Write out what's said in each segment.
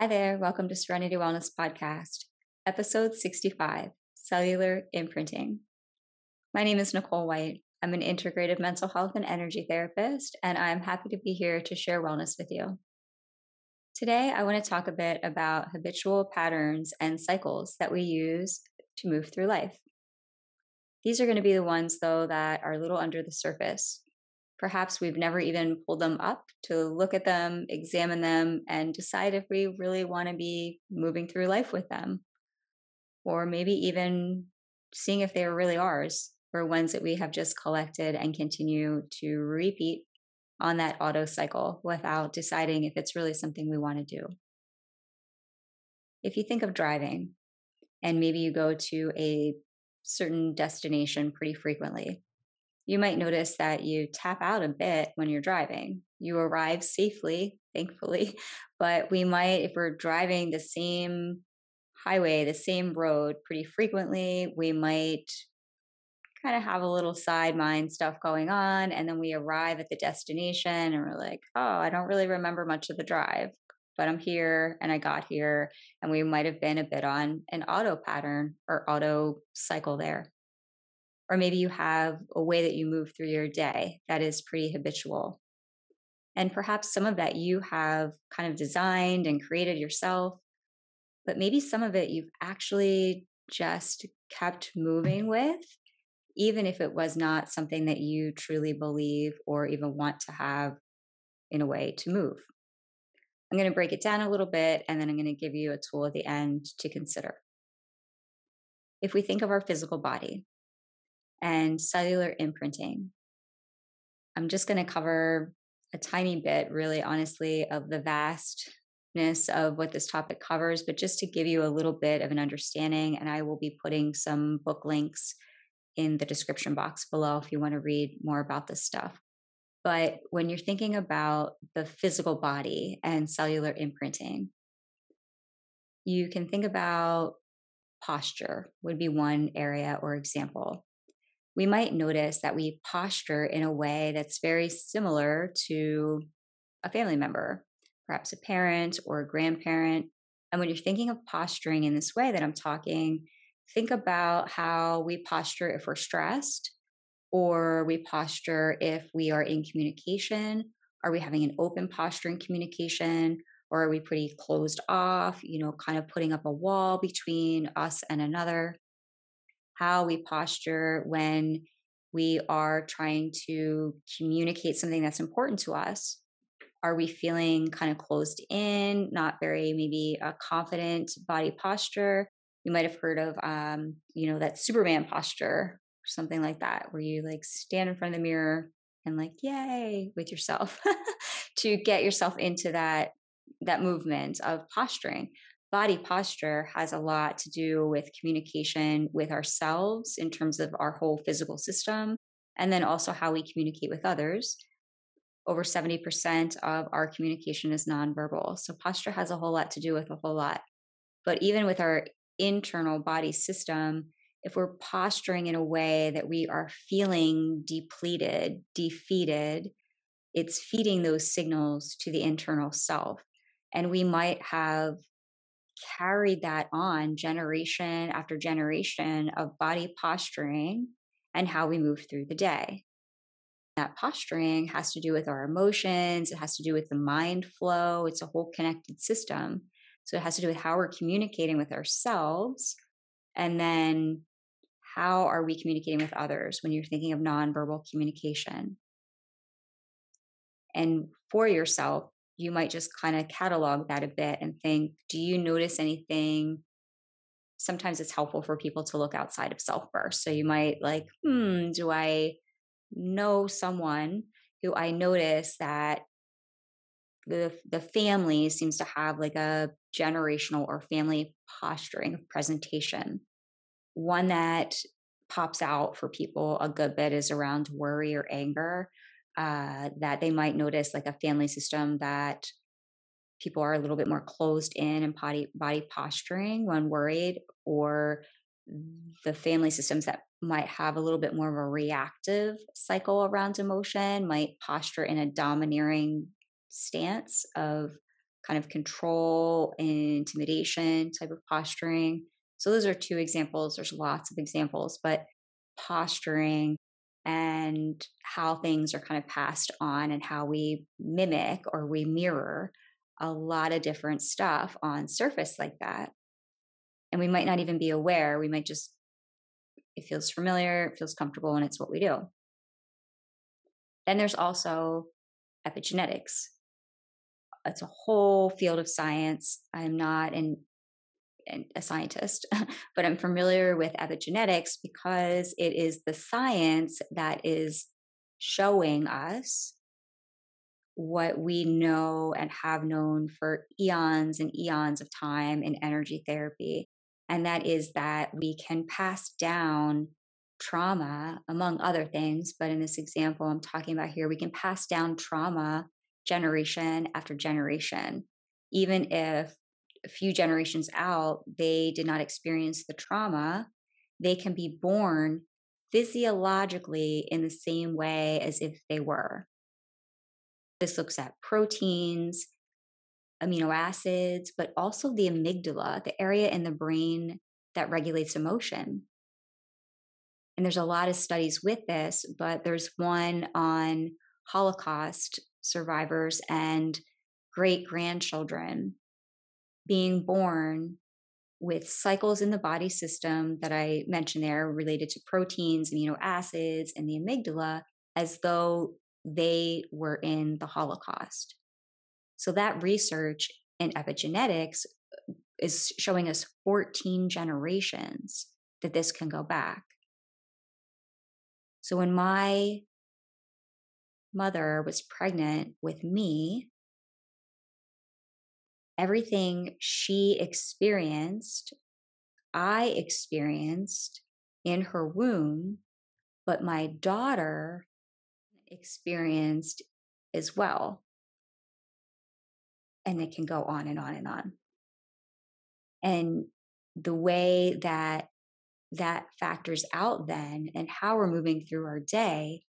Hi there. Welcome to Serenity Wellness Podcast, episode 65 Cellular Imprinting. My name is Nicole White. I'm an integrative mental health and energy therapist, and I'm happy to be here to share wellness with you. Today, I want to talk a bit about habitual patterns and cycles that we use to move through life. These are going to be the ones, though, that are a little under the surface Perhaps we've never even pulled them up to look at them, examine them, and decide if we really want to be moving through life with them. Or maybe even seeing if they're really ours or ones that we have just collected and continue to repeat on that auto cycle without deciding if it's really something we want to do. If you think of driving and maybe you go to a certain destination pretty frequently, you might notice that you tap out a bit when you're driving. You arrive safely, thankfully, but we might, if we're driving the same highway, the same road pretty frequently, we might kind of have a little side mind stuff going on. And then we arrive at the destination and we're like, oh, I don't really remember much of the drive, but I'm here and I got here. And we might have been a bit on an auto pattern or auto cycle there or maybe you have a way that you move through your day that is pretty habitual. And perhaps some of that you have kind of designed and created yourself, but maybe some of it you've actually just kept moving with, even if it was not something that you truly believe or even want to have in a way to move. I'm going to break it down a little bit and then I'm going to give you a tool at the end to consider. If we think of our physical body, and cellular imprinting. I'm just going to cover a tiny bit, really honestly, of the vastness of what this topic covers, but just to give you a little bit of an understanding. And I will be putting some book links in the description box below if you want to read more about this stuff. But when you're thinking about the physical body and cellular imprinting, you can think about posture, would be one area or example we might notice that we posture in a way that's very similar to a family member, perhaps a parent or a grandparent. And when you're thinking of posturing in this way that I'm talking, think about how we posture if we're stressed, or we posture if we are in communication. Are we having an open posture in communication? Or are we pretty closed off, you know, kind of putting up a wall between us and another? How we posture when we are trying to communicate something that's important to us. Are we feeling kind of closed in, not very maybe a confident body posture? You might have heard of, um, you know, that Superman posture or something like that, where you like stand in front of the mirror and like, yay, with yourself to get yourself into that that movement of posturing body posture has a lot to do with communication with ourselves in terms of our whole physical system, and then also how we communicate with others. Over 70% of our communication is nonverbal. So, posture has a whole lot to do with a whole lot. But even with our internal body system, if we're posturing in a way that we are feeling depleted, defeated, it's feeding those signals to the internal self. And we might have carried that on generation after generation of body posturing and how we move through the day. That posturing has to do with our emotions, it has to do with the mind flow, it's a whole connected system. So it has to do with how we're communicating with ourselves and then how are we communicating with others when you're thinking of nonverbal communication. And for yourself, you might just kind of catalog that a bit and think do you notice anything? Sometimes it's helpful for people to look outside of self first so you might like hmm do i know someone who i notice that the the family seems to have like a generational or family posturing of presentation? One that pops out for people a good bit is around worry or anger uh, that they might notice like a family system that people are a little bit more closed in and body body posturing when worried or the family systems that might have a little bit more of a reactive cycle around emotion might posture in a domineering stance of kind of control and intimidation type of posturing. So those are two examples. There's lots of examples, but posturing and how things are kind of passed on and how we mimic or we mirror a lot of different stuff on surface like that. And we might not even be aware. We might just, it feels familiar, it feels comfortable, and it's what we do. Then there's also epigenetics. It's a whole field of science. I'm not an, a scientist, but I'm familiar with epigenetics because it is the science that is showing us what we know and have known for eons and eons of time in energy therapy. And that is that we can pass down trauma, among other things. But in this example I'm talking about here, we can pass down trauma generation after generation, even if a few generations out they did not experience the trauma, they can be born physiologically in the same way as if they were. This looks at proteins, amino acids, but also the amygdala, the area in the brain that regulates emotion. And there's a lot of studies with this, but there's one on Holocaust survivors and great grandchildren being born with cycles in the body system that I mentioned there related to proteins, amino acids, and the amygdala as though they were in the Holocaust. So that research in epigenetics uh, is showing us 14 generations that this can go back. So when my mother was pregnant with me, everything she experienced, I experienced in her womb, but my daughter experienced as well. And it can go on and on and on. And the way that that factors out then and how we're moving through our day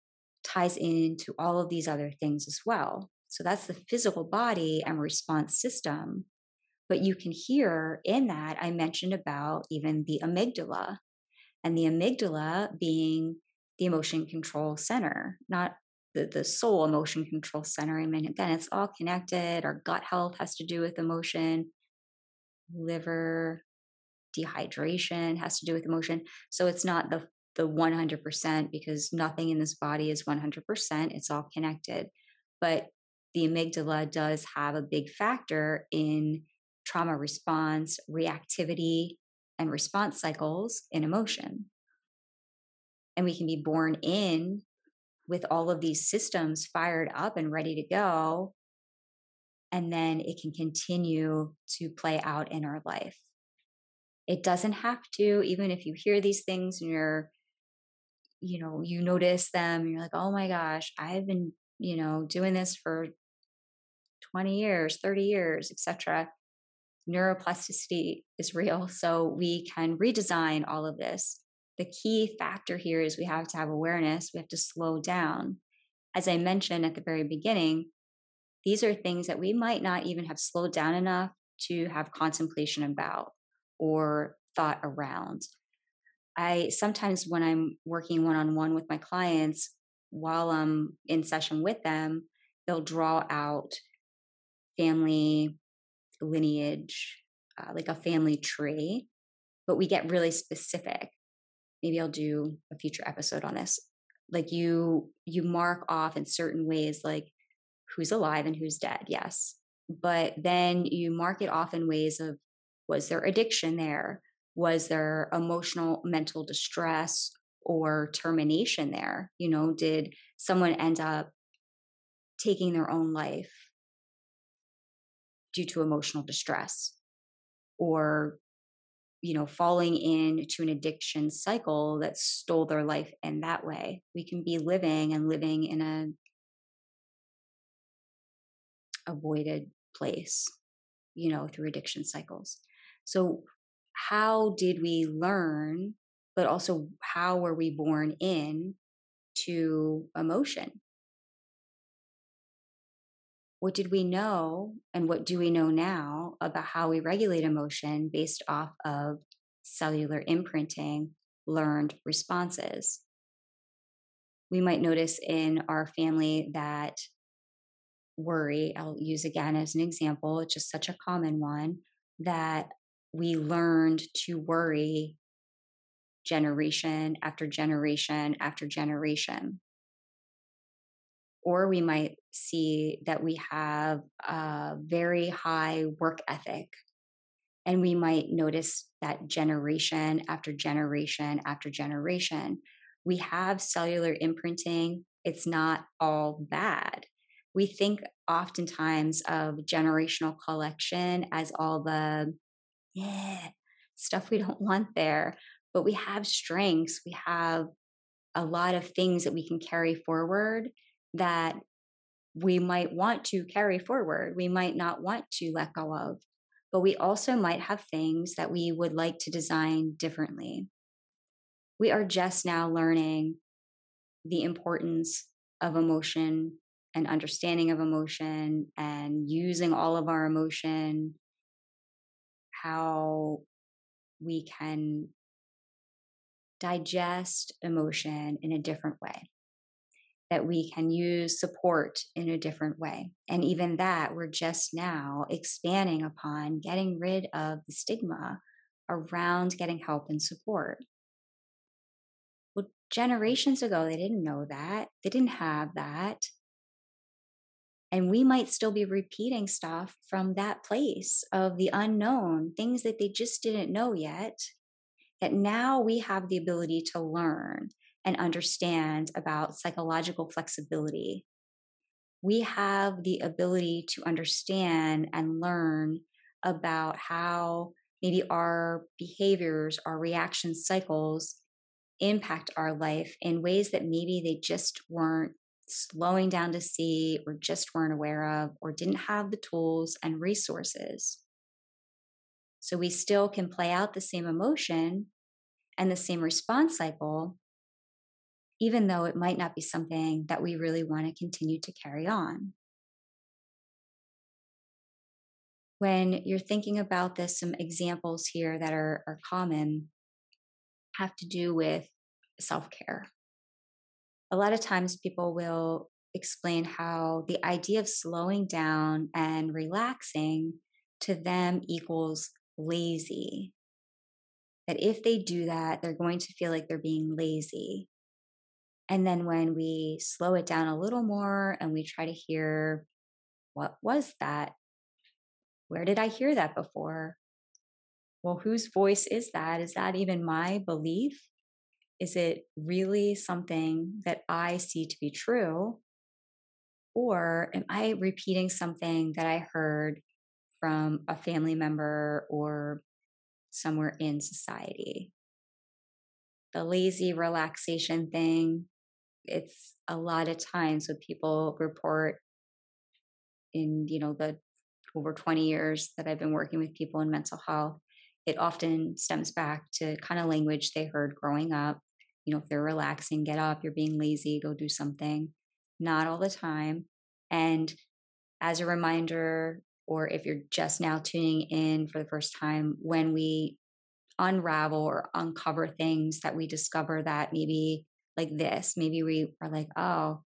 ties into all of these other things as well. So that's the physical body and response system. But you can hear in that, I mentioned about even the amygdala, and the amygdala being the emotion control center, not the, the sole emotion control center. I mean, again, it's all connected. Our gut health has to do with emotion, liver, dehydration has to do with emotion. So it's not the the 100% because nothing in this body is 100%. It's all connected. But the amygdala does have a big factor in trauma response, reactivity, and response cycles in emotion. And we can be born in with all of these systems fired up and ready to go. And then it can continue to play out in our life. It doesn't have to, even if you hear these things and you're, you know, you notice them, you're like, oh my gosh, I've been, you know, doing this for 20 years, 30 years, etc. Neuroplasticity is real. So we can redesign all of this the key factor here is we have to have awareness, we have to slow down. As I mentioned at the very beginning, these are things that we might not even have slowed down enough to have contemplation about or thought around. I sometimes, when I'm working one on one with my clients, while I'm in session with them, they'll draw out family lineage, uh, like a family tree, but we get really specific maybe I'll do a future episode on this. Like you you mark off in certain ways like who's alive and who's dead, yes. But then you mark it off in ways of was there addiction there? Was there emotional mental distress or termination there? You know, did someone end up taking their own life due to emotional distress? Or you know falling into an addiction cycle that stole their life in that way we can be living and living in a avoided place you know through addiction cycles so how did we learn but also how were we born in to emotion what did we know and what do we know now about how we regulate emotion based off of cellular imprinting learned responses? We might notice in our family that worry, I'll use again as an example, it's just such a common one, that we learned to worry generation after generation after generation. Or we might see that we have a very high work ethic. And we might notice that generation after generation after generation. We have cellular imprinting. It's not all bad. We think oftentimes of generational collection as all the yeah, stuff we don't want there. But we have strengths, we have a lot of things that we can carry forward that we might want to carry forward. We might not want to let go of, but we also might have things that we would like to design differently. We are just now learning the importance of emotion and understanding of emotion and using all of our emotion, how we can digest emotion in a different way that we can use support in a different way. And even that, we're just now expanding upon getting rid of the stigma around getting help and support. Well, generations ago, they didn't know that, they didn't have that. And we might still be repeating stuff from that place of the unknown, things that they just didn't know yet, that now we have the ability to learn and understand about psychological flexibility. We have the ability to understand and learn about how maybe our behaviors, our reaction cycles impact our life in ways that maybe they just weren't slowing down to see or just weren't aware of or didn't have the tools and resources. So we still can play out the same emotion and the same response cycle, even though it might not be something that we really want to continue to carry on. When you're thinking about this, some examples here that are, are common have to do with self care. A lot of times people will explain how the idea of slowing down and relaxing to them equals lazy. That if they do that, they're going to feel like they're being lazy. And then when we slow it down a little more and we try to hear, what was that? Where did I hear that before? Well, whose voice is that? Is that even my belief? Is it really something that I see to be true? Or am I repeating something that I heard from a family member or somewhere in society? The lazy relaxation thing, it's a lot of times when people report in you know the over 20 years that I've been working with people in mental health, it often stems back to kind of language they heard growing up. You know, if they're relaxing, get up, you're being lazy, go do something. Not all the time. And as a reminder, or if you're just now tuning in for the first time, when we unravel or uncover things that we discover that maybe like this. Maybe we are like, oh,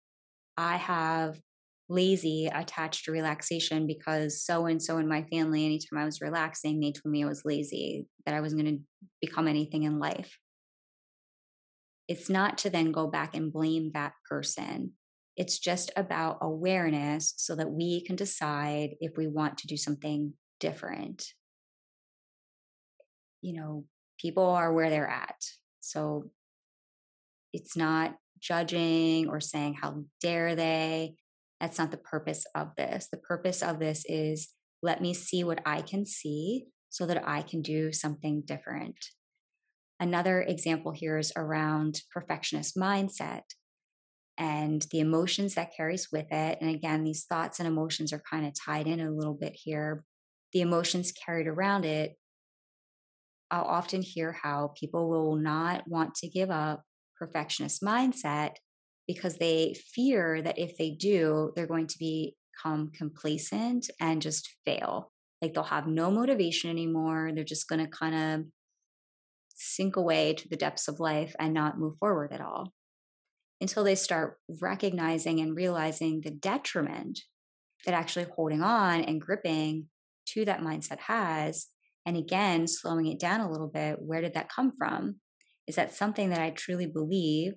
I have lazy attached to relaxation because so and so in my family, anytime I was relaxing, they told me I was lazy, that I wasn't going to become anything in life. It's not to then go back and blame that person. It's just about awareness so that we can decide if we want to do something different. You know, people are where they're at. So it's not judging or saying, How dare they? That's not the purpose of this. The purpose of this is let me see what I can see so that I can do something different. Another example here is around perfectionist mindset and the emotions that carries with it. And again, these thoughts and emotions are kind of tied in a little bit here. The emotions carried around it, I'll often hear how people will not want to give up perfectionist mindset because they fear that if they do, they're going to become complacent and just fail. Like they'll have no motivation anymore. They're just going to kind of sink away to the depths of life and not move forward at all until they start recognizing and realizing the detriment that actually holding on and gripping to that mindset has. And again, slowing it down a little bit, where did that come from? Is that something that I truly believe?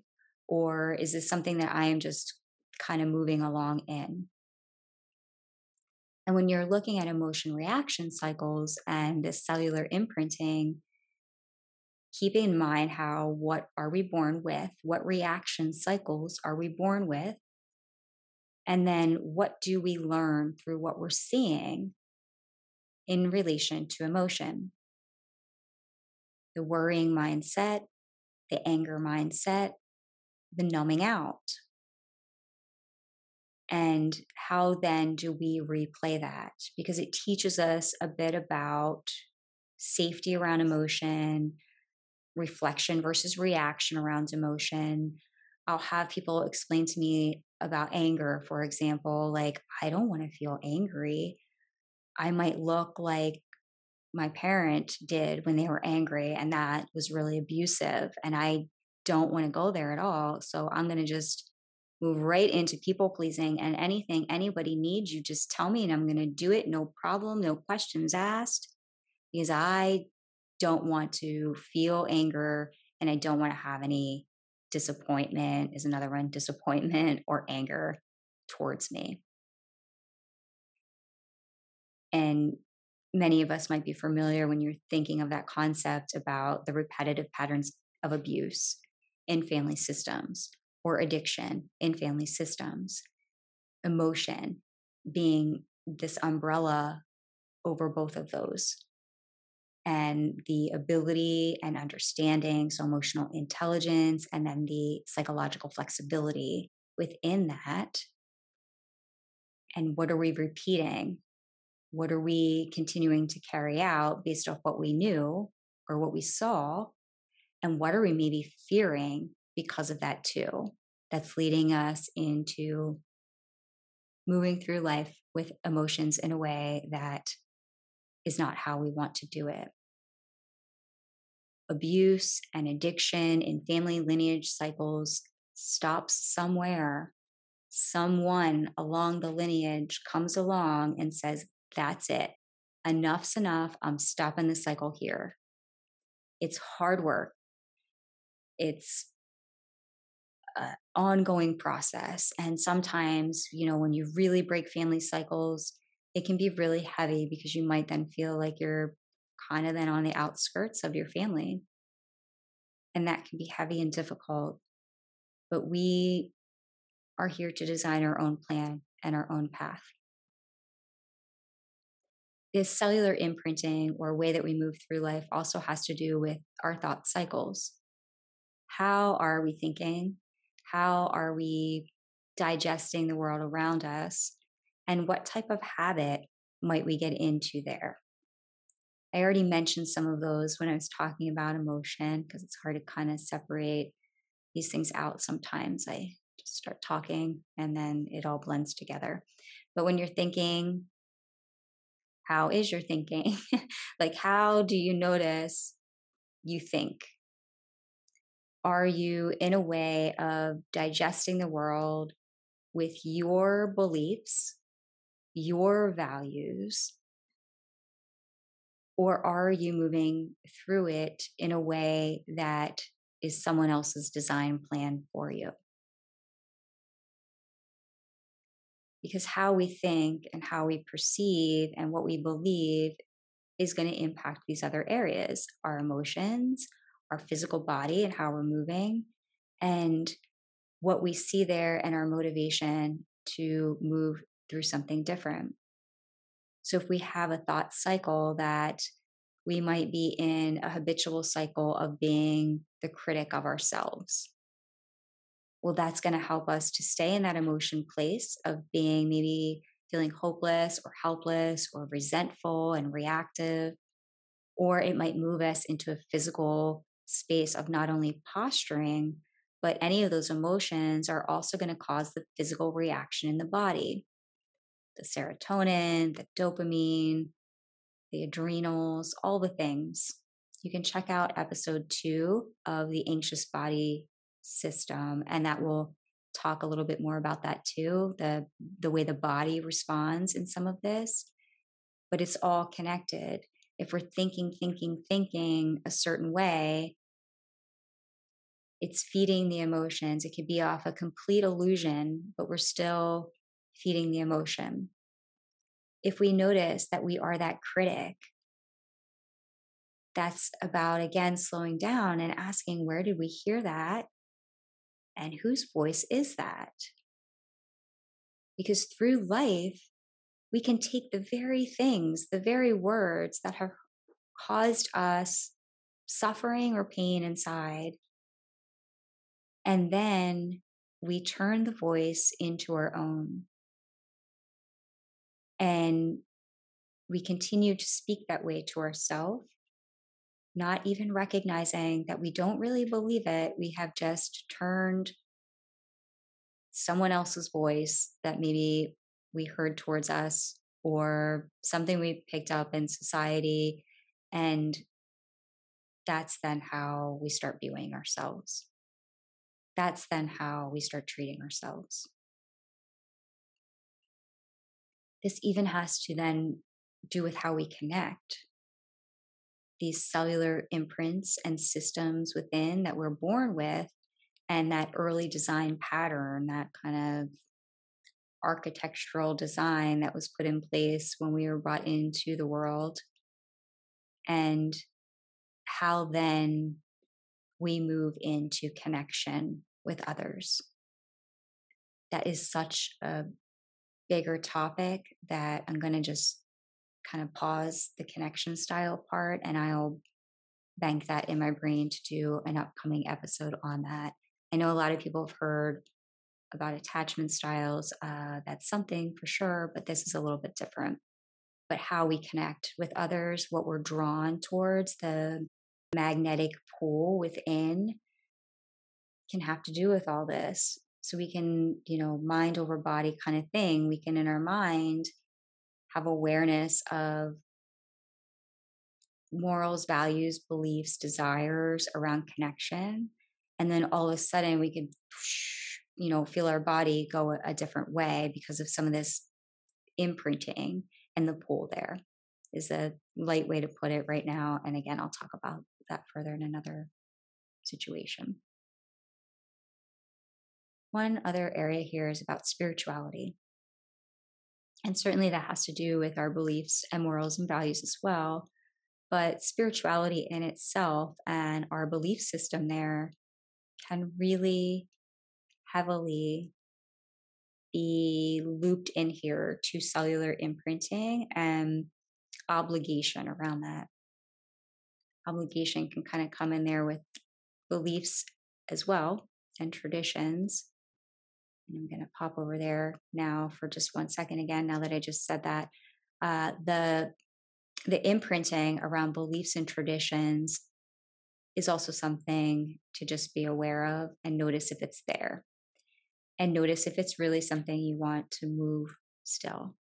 Or is this something that I am just kind of moving along in? And when you're looking at emotion reaction cycles and the cellular imprinting, keep in mind how what are we born with? What reaction cycles are we born with? And then what do we learn through what we're seeing in relation to emotion? The worrying mindset, the anger mindset, the numbing out. And how then do we replay that? Because it teaches us a bit about safety around emotion, reflection versus reaction around emotion. I'll have people explain to me about anger, for example, like, I don't want to feel angry. I might look like my parent did when they were angry, and that was really abusive. And I don't want to go there at all. So I'm going to just move right into people pleasing and anything anybody needs, you just tell me and I'm going to do it. No problem, no questions asked, because I don't want to feel anger and I don't want to have any disappointment, is another one, disappointment or anger towards me. And many of us might be familiar when you're thinking of that concept about the repetitive patterns of abuse in family systems or addiction in family systems, emotion being this umbrella over both of those and the ability and understanding, so emotional intelligence, and then the psychological flexibility within that. And what are we repeating? What are we continuing to carry out based off what we knew or what we saw? And what are we maybe fearing because of that too? That's leading us into moving through life with emotions in a way that is not how we want to do it. Abuse and addiction in family lineage cycles stops somewhere. Someone along the lineage comes along and says, That's it. Enough's enough. I'm stopping the cycle here. It's hard work. It's an ongoing process. And sometimes, you know, when you really break family cycles, it can be really heavy because you might then feel like you're kind of then on the outskirts of your family. And that can be heavy and difficult. But we are here to design our own plan and our own path. This cellular imprinting or way that we move through life also has to do with our thought cycles. How are we thinking? How are we digesting the world around us? and what type of habit might we get into there? I already mentioned some of those when I was talking about emotion because it's hard to kind of separate these things out sometimes. I just start talking and then it all blends together. But when you're thinking, how is your thinking? like, how do you notice you think? Are you in a way of digesting the world with your beliefs your values? Or are you moving through it in a way that is someone else's design plan for you? Because how we think and how we perceive and what we believe is going to impact these other areas our emotions, our physical body, and how we're moving, and what we see there and our motivation to move through something different. So if we have a thought cycle that we might be in a habitual cycle of being the critic of ourselves. Well, that's going to help us to stay in that emotion place of being maybe feeling hopeless or helpless or resentful and reactive. Or it might move us into a physical space of not only posturing, but any of those emotions are also going to cause the physical reaction in the body. the serotonin, the dopamine, the adrenals, all the things. You can check out episode two of the anxious body system, and that will talk a little bit more about that too the the way the body responds in some of this but it's all connected. If we're thinking thinking thinking a certain way it's feeding the emotions. It could be off a complete illusion but we're still feeding the emotion. If we notice that we are that critic that's about again slowing down and asking where did we hear that and whose voice is that? Because through life, we can take the very things, the very words that have caused us suffering or pain inside, and then we turn the voice into our own. And we continue to speak that way to ourselves not even recognizing that we don't really believe it. We have just turned someone else's voice that maybe we heard towards us or something we picked up in society. And that's then how we start viewing ourselves. That's then how we start treating ourselves. This even has to then do with how we connect these cellular imprints and systems within that we're born with and that early design pattern that kind of architectural design that was put in place when we were brought into the world and how then we move into connection with others. That is such a bigger topic that i'm going to just kind of pause the connection style part and I'll bank that in my brain to do an upcoming episode on that. I know a lot of people have heard about attachment styles. Uh, that's something for sure, but this is a little bit different. But how we connect with others, what we're drawn towards, the magnetic pull within can have to do with all this. So we can, you know, mind over body kind of thing. We can, in our mind, have awareness of morals, values, beliefs, desires around connection. And then all of a sudden we could, you know, feel our body go a different way because of some of this imprinting and the pull there is a light way to put it right now. And again, I'll talk about that further in another situation. One other area here is about spirituality. And certainly that has to do with our beliefs and morals and values as well. But spirituality in itself and our belief system there can really heavily be looped in here to cellular imprinting and obligation around that. Obligation can kind of come in there with beliefs as well and traditions I'm going to pop over there now for just one second again, now that I just said that. Uh, the the imprinting around beliefs and traditions is also something to just be aware of and notice if it's there and notice if it's really something you want to move still.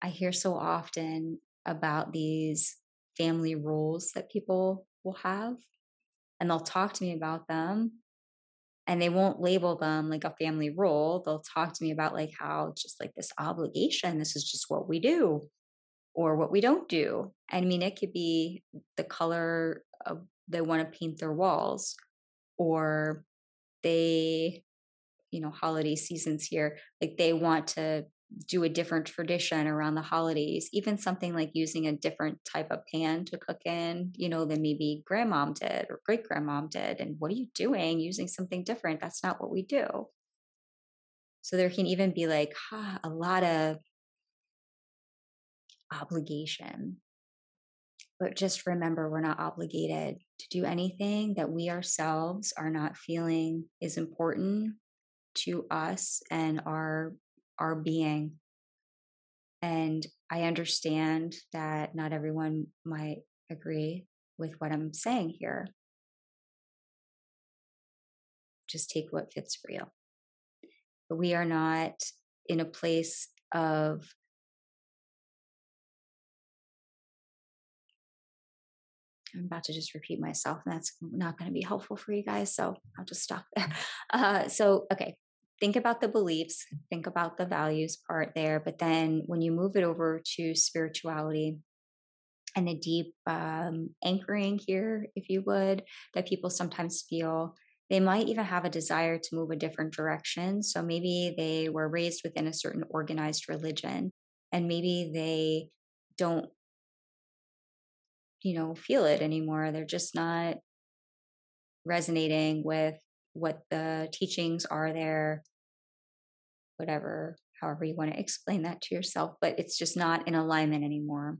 I hear so often about these family roles that people will have, and they'll talk to me about them and they won't label them like a family role. They'll talk to me about like how just like this obligation. This is just what we do or what we don't do. I mean, it could be the color of they want to paint their walls or they, you know, holiday seasons here, like they want to do a different tradition around the holidays, even something like using a different type of pan to cook in, you know, than maybe grandmom did or great grandmom did. And what are you doing using something different? That's not what we do. So there can even be like ah, a lot of obligation. But just remember, we're not obligated to do anything that we ourselves are not feeling is important to us and our our being. And I understand that not everyone might agree with what I'm saying here. Just take what fits for you. We are not in a place of I'm about to just repeat myself, and that's not going to be helpful for you guys. So I'll just stop there. Uh, so, okay, think about the beliefs, think about the values part there. But then when you move it over to spirituality and the deep um, anchoring here, if you would, that people sometimes feel, they might even have a desire to move a different direction. So maybe they were raised within a certain organized religion and maybe they don't you know feel it anymore they're just not resonating with what the teachings are there whatever however you want to explain that to yourself but it's just not in alignment anymore.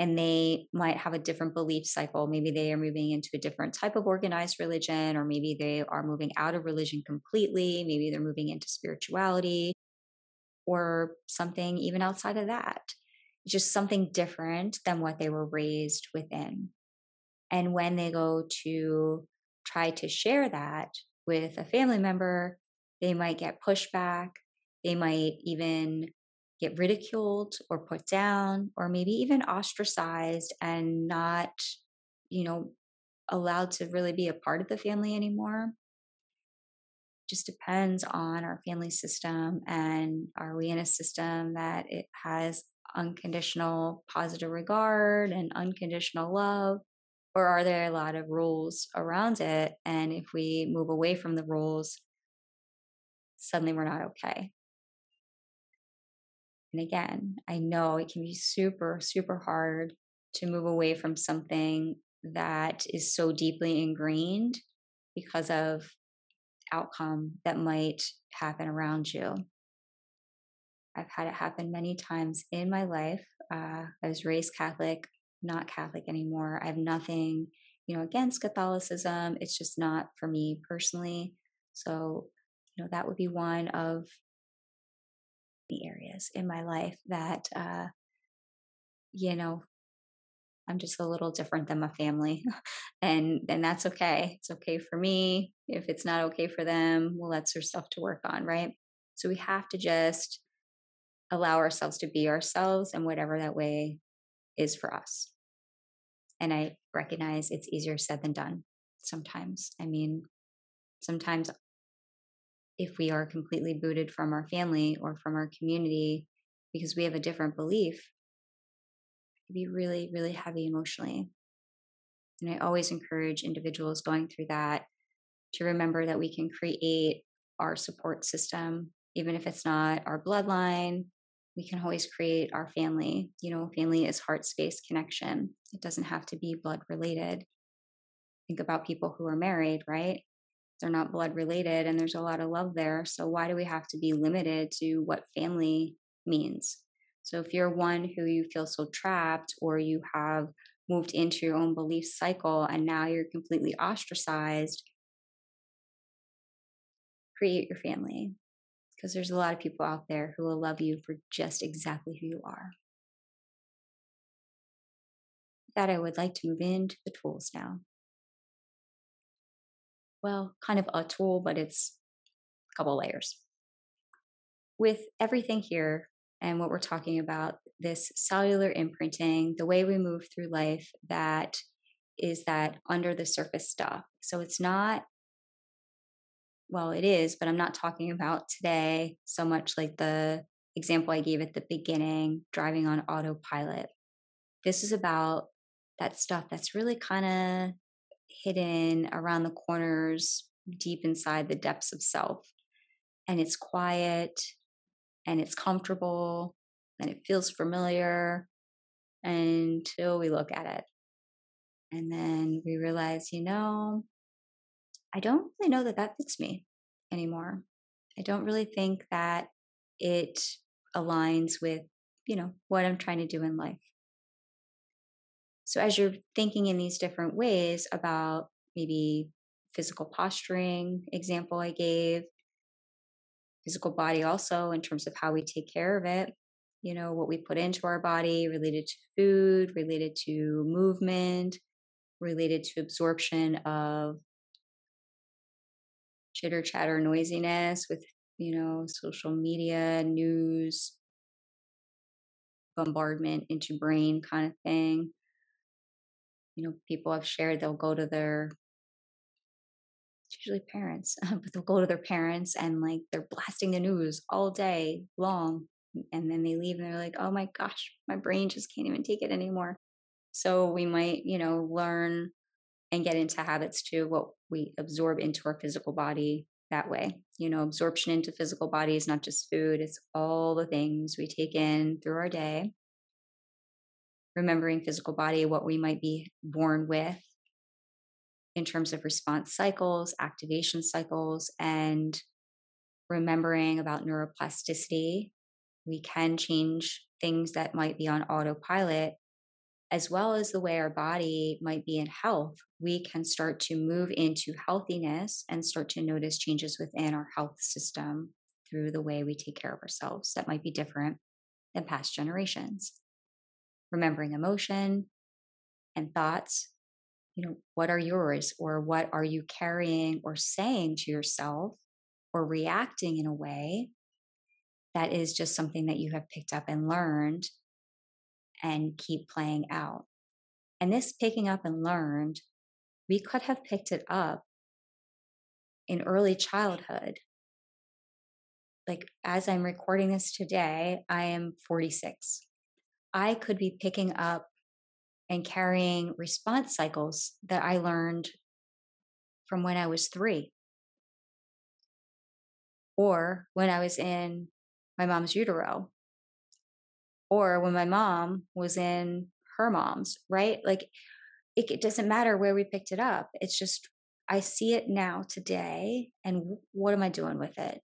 And they might have a different belief cycle. Maybe they are moving into a different type of organized religion or maybe they are moving out of religion completely. Maybe they're moving into spirituality or something even outside of that. Just something different than what they were raised within. And when they go to try to share that with a family member, they might get pushback. They might even get ridiculed or put down, or maybe even ostracized and not, you know, allowed to really be a part of the family anymore. Just depends on our family system and are we in a system that it has unconditional positive regard and unconditional love? Or are there a lot of rules around it? And if we move away from the rules, suddenly we're not okay. And again, I know it can be super, super hard to move away from something that is so deeply ingrained because of outcome that might happen around you. I've had it happen many times in my life. Uh, I was raised Catholic, not Catholic anymore. I have nothing, you know, against Catholicism. It's just not for me personally. So, you know, that would be one of the areas in my life that, uh, you know, I'm just a little different than my family, and and that's okay. It's okay for me. If it's not okay for them, well, that's their stuff to work on, right? So we have to just allow ourselves to be ourselves and whatever that way is for us. And I recognize it's easier said than done sometimes. I mean, sometimes if we are completely booted from our family or from our community because we have a different belief, it can be really, really heavy emotionally. And I always encourage individuals going through that to remember that we can create our support system, even if it's not our bloodline, we can always create our family. You know, family is heart space connection. It doesn't have to be blood related. Think about people who are married, right? They're not blood related and there's a lot of love there. So why do we have to be limited to what family means? So if you're one who you feel so trapped or you have moved into your own belief cycle and now you're completely ostracized, create your family because there's a lot of people out there who will love you for just exactly who you are. That I would like to move into the tools now. Well, kind of a tool, but it's a couple layers. With everything here and what we're talking about, this cellular imprinting, the way we move through life, that is that under the surface stuff. So it's not well, it is, but I'm not talking about today so much like the example I gave at the beginning, driving on autopilot. This is about that stuff that's really kind of hidden around the corners, deep inside the depths of self. And it's quiet and it's comfortable and it feels familiar until we look at it. And then we realize, you know, I don't really know that that fits me anymore. I don't really think that it aligns with, you know, what I'm trying to do in life. So as you're thinking in these different ways about maybe physical posturing example I gave, physical body also in terms of how we take care of it, you know, what we put into our body related to food, related to movement, related to absorption of chitter chatter noisiness with you know social media news bombardment into brain kind of thing. You know, people have shared they'll go to their usually parents, but they'll go to their parents and like they're blasting the news all day long. And then they leave and they're like, oh my gosh, my brain just can't even take it anymore. So we might, you know, learn and get into habits too, what we absorb into our physical body that way. You know, absorption into physical body is not just food, it's all the things we take in through our day. Remembering physical body, what we might be born with in terms of response cycles, activation cycles, and remembering about neuroplasticity. We can change things that might be on autopilot, as well as the way our body might be in health. We can start to move into healthiness and start to notice changes within our health system through the way we take care of ourselves that might be different than past generations. Remembering emotion and thoughts you know, what are yours or what are you carrying or saying to yourself or reacting in a way that is just something that you have picked up and learned and keep playing out. And this picking up and learned, we could have picked it up in early childhood. Like as I'm recording this today, I am 46. I could be picking up and carrying response cycles that I learned from when I was three or when I was in my mom's utero or when my mom was in her mom's, right? Like it, it, doesn't matter where we picked it up. It's just, I see it now today. And what am I doing with it?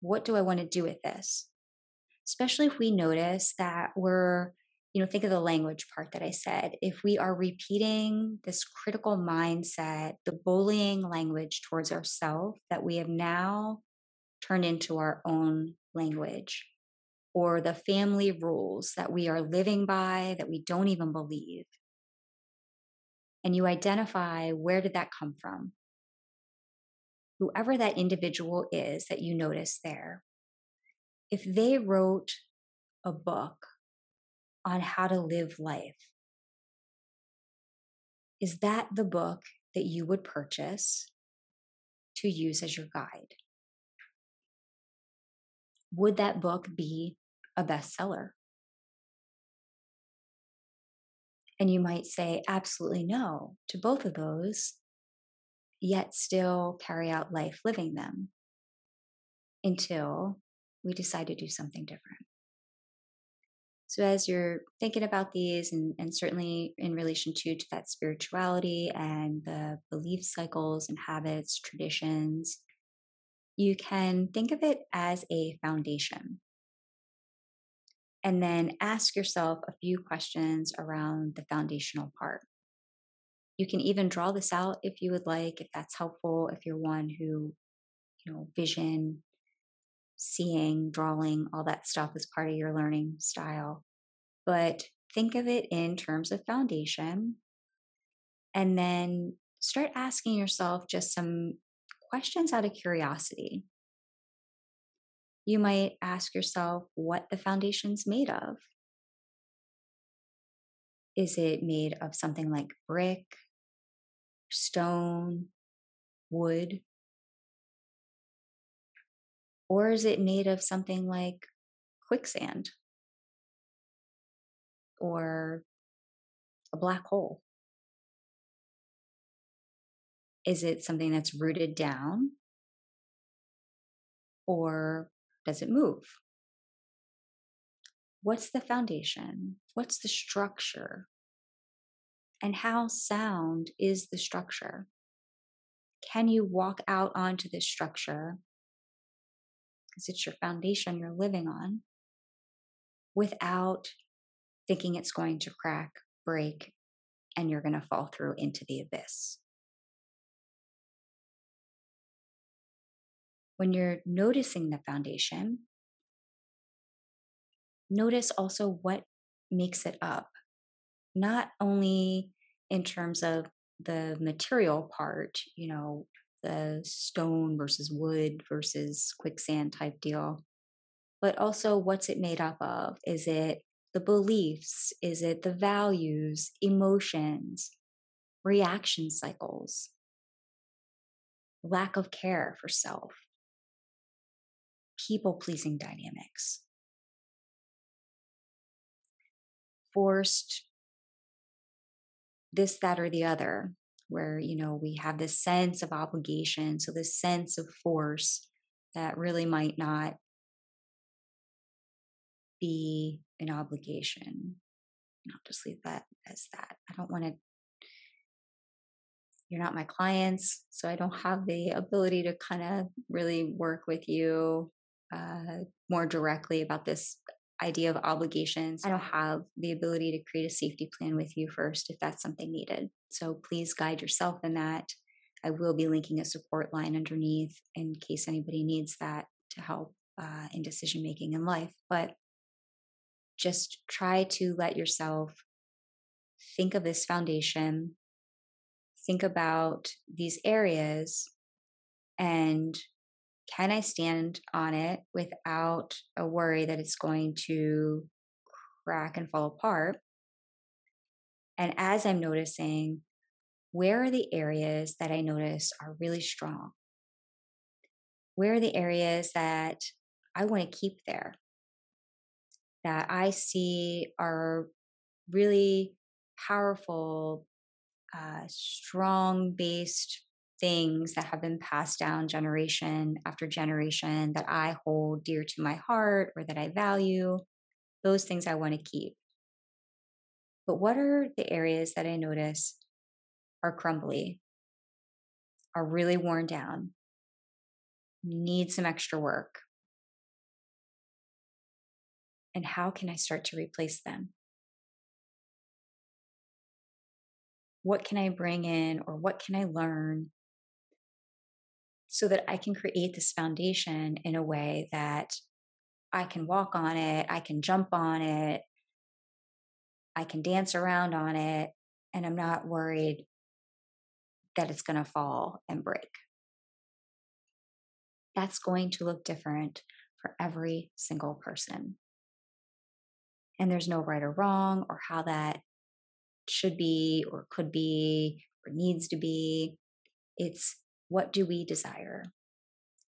What do I want to do with this? Especially if we notice that we're you know, think of the language part that I said. If we are repeating this critical mindset, the bullying language towards ourselves that we have now turned into our own language, or the family rules that we are living by that we don't even believe, and you identify where did that come from? Whoever that individual is that you notice there, if they wrote a book on how to live life. Is that the book that you would purchase to use as your guide? Would that book be a bestseller? And you might say, absolutely no to both of those, yet still carry out life living them until we decide to do something different. So as you're thinking about these, and, and certainly in relation to, to that spirituality and the belief cycles and habits, traditions, you can think of it as a foundation. And then ask yourself a few questions around the foundational part. You can even draw this out if you would like, if that's helpful, if you're one who, you know, vision, seeing, drawing, all that stuff is part of your learning style. But think of it in terms of foundation. And then start asking yourself just some questions out of curiosity. You might ask yourself what the foundation's made of. Is it made of something like brick, stone, wood? Or is it made of something like quicksand or a black hole? Is it something that's rooted down or does it move? What's the foundation? What's the structure? And how sound is the structure? Can you walk out onto this structure because it's your foundation you're living on without thinking it's going to crack, break, and you're going to fall through into the abyss. When you're noticing the foundation, notice also what makes it up, not only in terms of the material part, you know, the stone versus wood versus quicksand type deal, but also what's it made up of? Is it the beliefs? Is it the values, emotions, reaction cycles, lack of care for self, people pleasing dynamics, forced this, that, or the other, where, you know, we have this sense of obligation. So, this sense of force that really might not be an obligation. I'll just leave that as that. I don't want to, you're not my clients, so I don't have the ability to kind of really work with you uh, more directly about this idea of obligations. I don't have the ability to create a safety plan with you first if that's something needed. So please guide yourself in that. I will be linking a support line underneath in case anybody needs that to help uh, in decision making in life. But just try to let yourself think of this foundation, think about these areas, and can I stand on it without a worry that it's going to crack and fall apart? And as I'm noticing, where are the areas that I notice are really strong? Where are the areas that I want to keep there? That I see are really powerful, uh, strong based things that have been passed down generation after generation that I hold dear to my heart or that I value, those things I want to keep. But what are the areas that I notice are crumbly, are really worn down, need some extra work? And how can I start to replace them? What can I bring in or what can I learn so that I can create this foundation in a way that I can walk on it, I can jump on it, I can dance around on it, and I'm not worried that it's going to fall and break. That's going to look different for every single person. And there's no right or wrong or how that should be or could be or needs to be. It's what do we desire?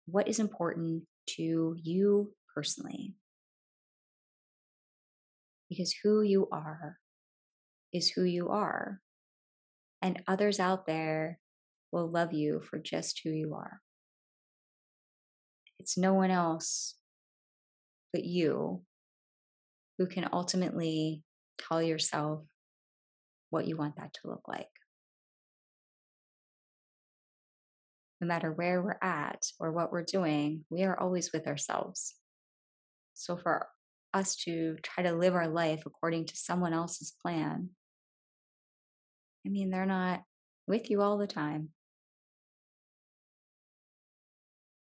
What is important to you personally? Because who you are is who you are. And others out there will love you for just who you are. It's no one else but you who can ultimately tell yourself what you want that to look like. No matter where we're at or what we're doing, we are always with ourselves. So for us to try to live our life according to someone else's plan, I mean, they're not with you all the time.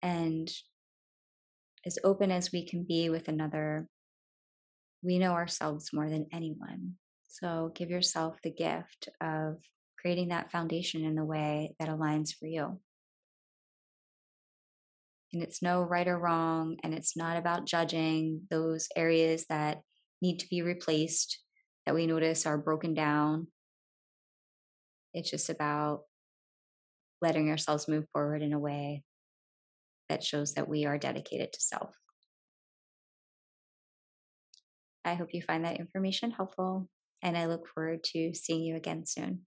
And as open as we can be with another, we know ourselves more than anyone. So give yourself the gift of creating that foundation in a way that aligns for you and it's no right or wrong and it's not about judging those areas that need to be replaced that we notice are broken down. It's just about letting ourselves move forward in a way that shows that we are dedicated to self. I hope you find that information helpful and i look forward to seeing you again soon